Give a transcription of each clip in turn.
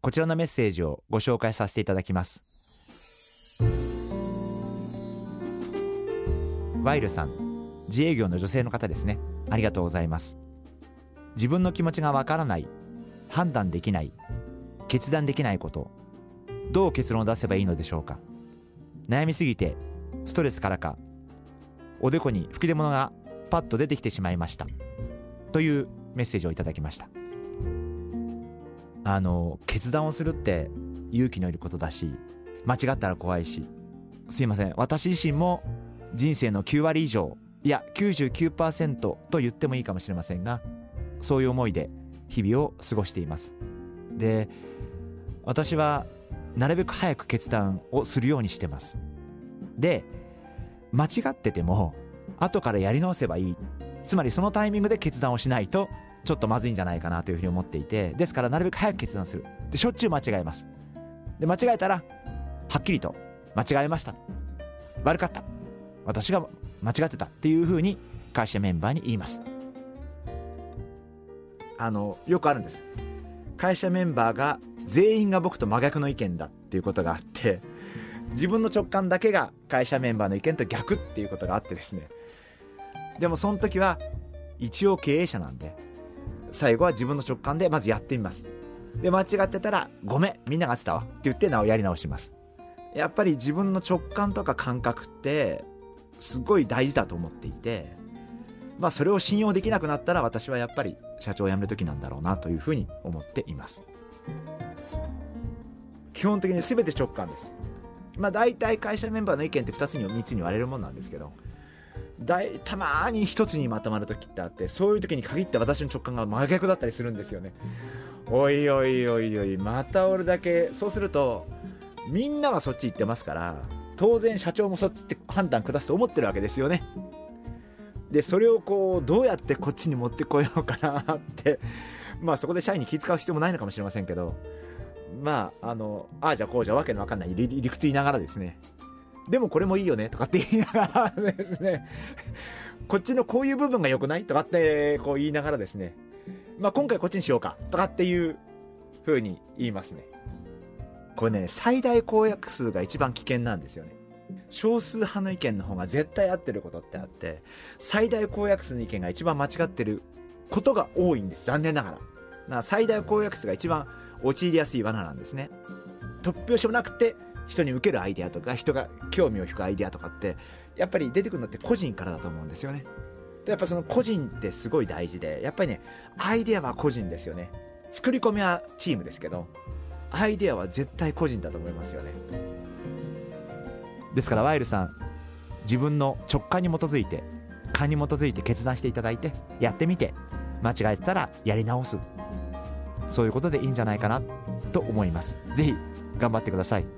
こちらのメッセージをご紹介させていただきます。ワイルさん自営業の女性の方ですね。ありがとうございます。自分の気持ちがわからない判断できない決断できないことどう結論を出せばいいのでしょうか。悩みすぎてストレスからかおでこに吹き出物がパッと出てきてしまいました。というメッセージをいただきました。あの決断をするって勇気のいることだし間違ったら怖いし。すいません。私自身も人生の9割以上いや99%と言ってもいいかもしれませんがそういう思いで日々を過ごしています。で私はなるべく早く決断をするようにしてます。で間違ってても後からやり直せばいい。つまりそのタイミングで決断をしないとちょっとまずいんじゃないかなというふうに思っていてですからなるべく早く決断する。でしょっちゅう間違えます。で間違えたらはっきりと間違えました。悪かった。私が間違ってたっていうふうに会社メンバーに言います。あのよくあるんです。会社メンバーが全員が僕と真逆の意見だっていうことがあって自分の直感だけが会社メンバーの意見と逆っていうことがあってですね。でもその時は一応経営者なんで最後は自分の直感でまずやってみます。で間違ってたら「ごめんみんなが合ってたわ」って言ってなおやり直します。やっぱり自分の直感とか感覚ってすごい大事だと思っていて、まあ、それを信用できなくなったら私はやっぱり社長を辞める時なんだろうなというふうに思っています。基本的に全て直感です。まあ大体会社メンバーの意見って2つに3つに割れるもんなんですけどだいたまに1つにまとまる時ってあってそういう時に限って私の直感が真逆だったりするんですよね。おいおいおいおいまた俺だけ。そうするとみんなはそっち行ってますから当然社長もそっちって判断下すと思ってるわけですよね。でそれをこうどうやってこっちに持ってこようかなってまあそこで社員に気遣う必要もないのかもしれませんけどまああのああじゃこうじゃわけのわかんない理屈言いながらですねでもこれもいいよねとかって言いながらですね。こっちのこういう部分が良くないとかってこう言いながらですね。まあ今回こっちにしようかとかっていう風に言いますね。これね最大公約数が一番危険なんですよね。少数派の意見の方が絶対合ってることってあって最大公約数の意見が一番間違ってることが多いんです。残念ながら。だから最大公約数が一番陥りやすい罠なんですね。突拍子もなくて人に受けるアイデアとか人が興味を引くアイデアとかってやっぱり出てくるのって個人からだと思うんですよね。でやっぱその個人ってすごい大事でやっぱりねアイデアは個人ですよね。作り込みはチームですけどアイデアは絶対個人だと思いますよね。ですからワイルさん自分の直感に基づいて勘に基づいて決断していただいてやってみて間違えたらやり直す。そういうことでいいんじゃないかなと思います。ぜひ頑張ってください。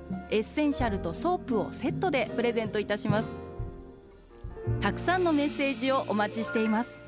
エッセンシャルとソープをセットでプレゼントいたします。たくさんのメッセージをお待ちしています。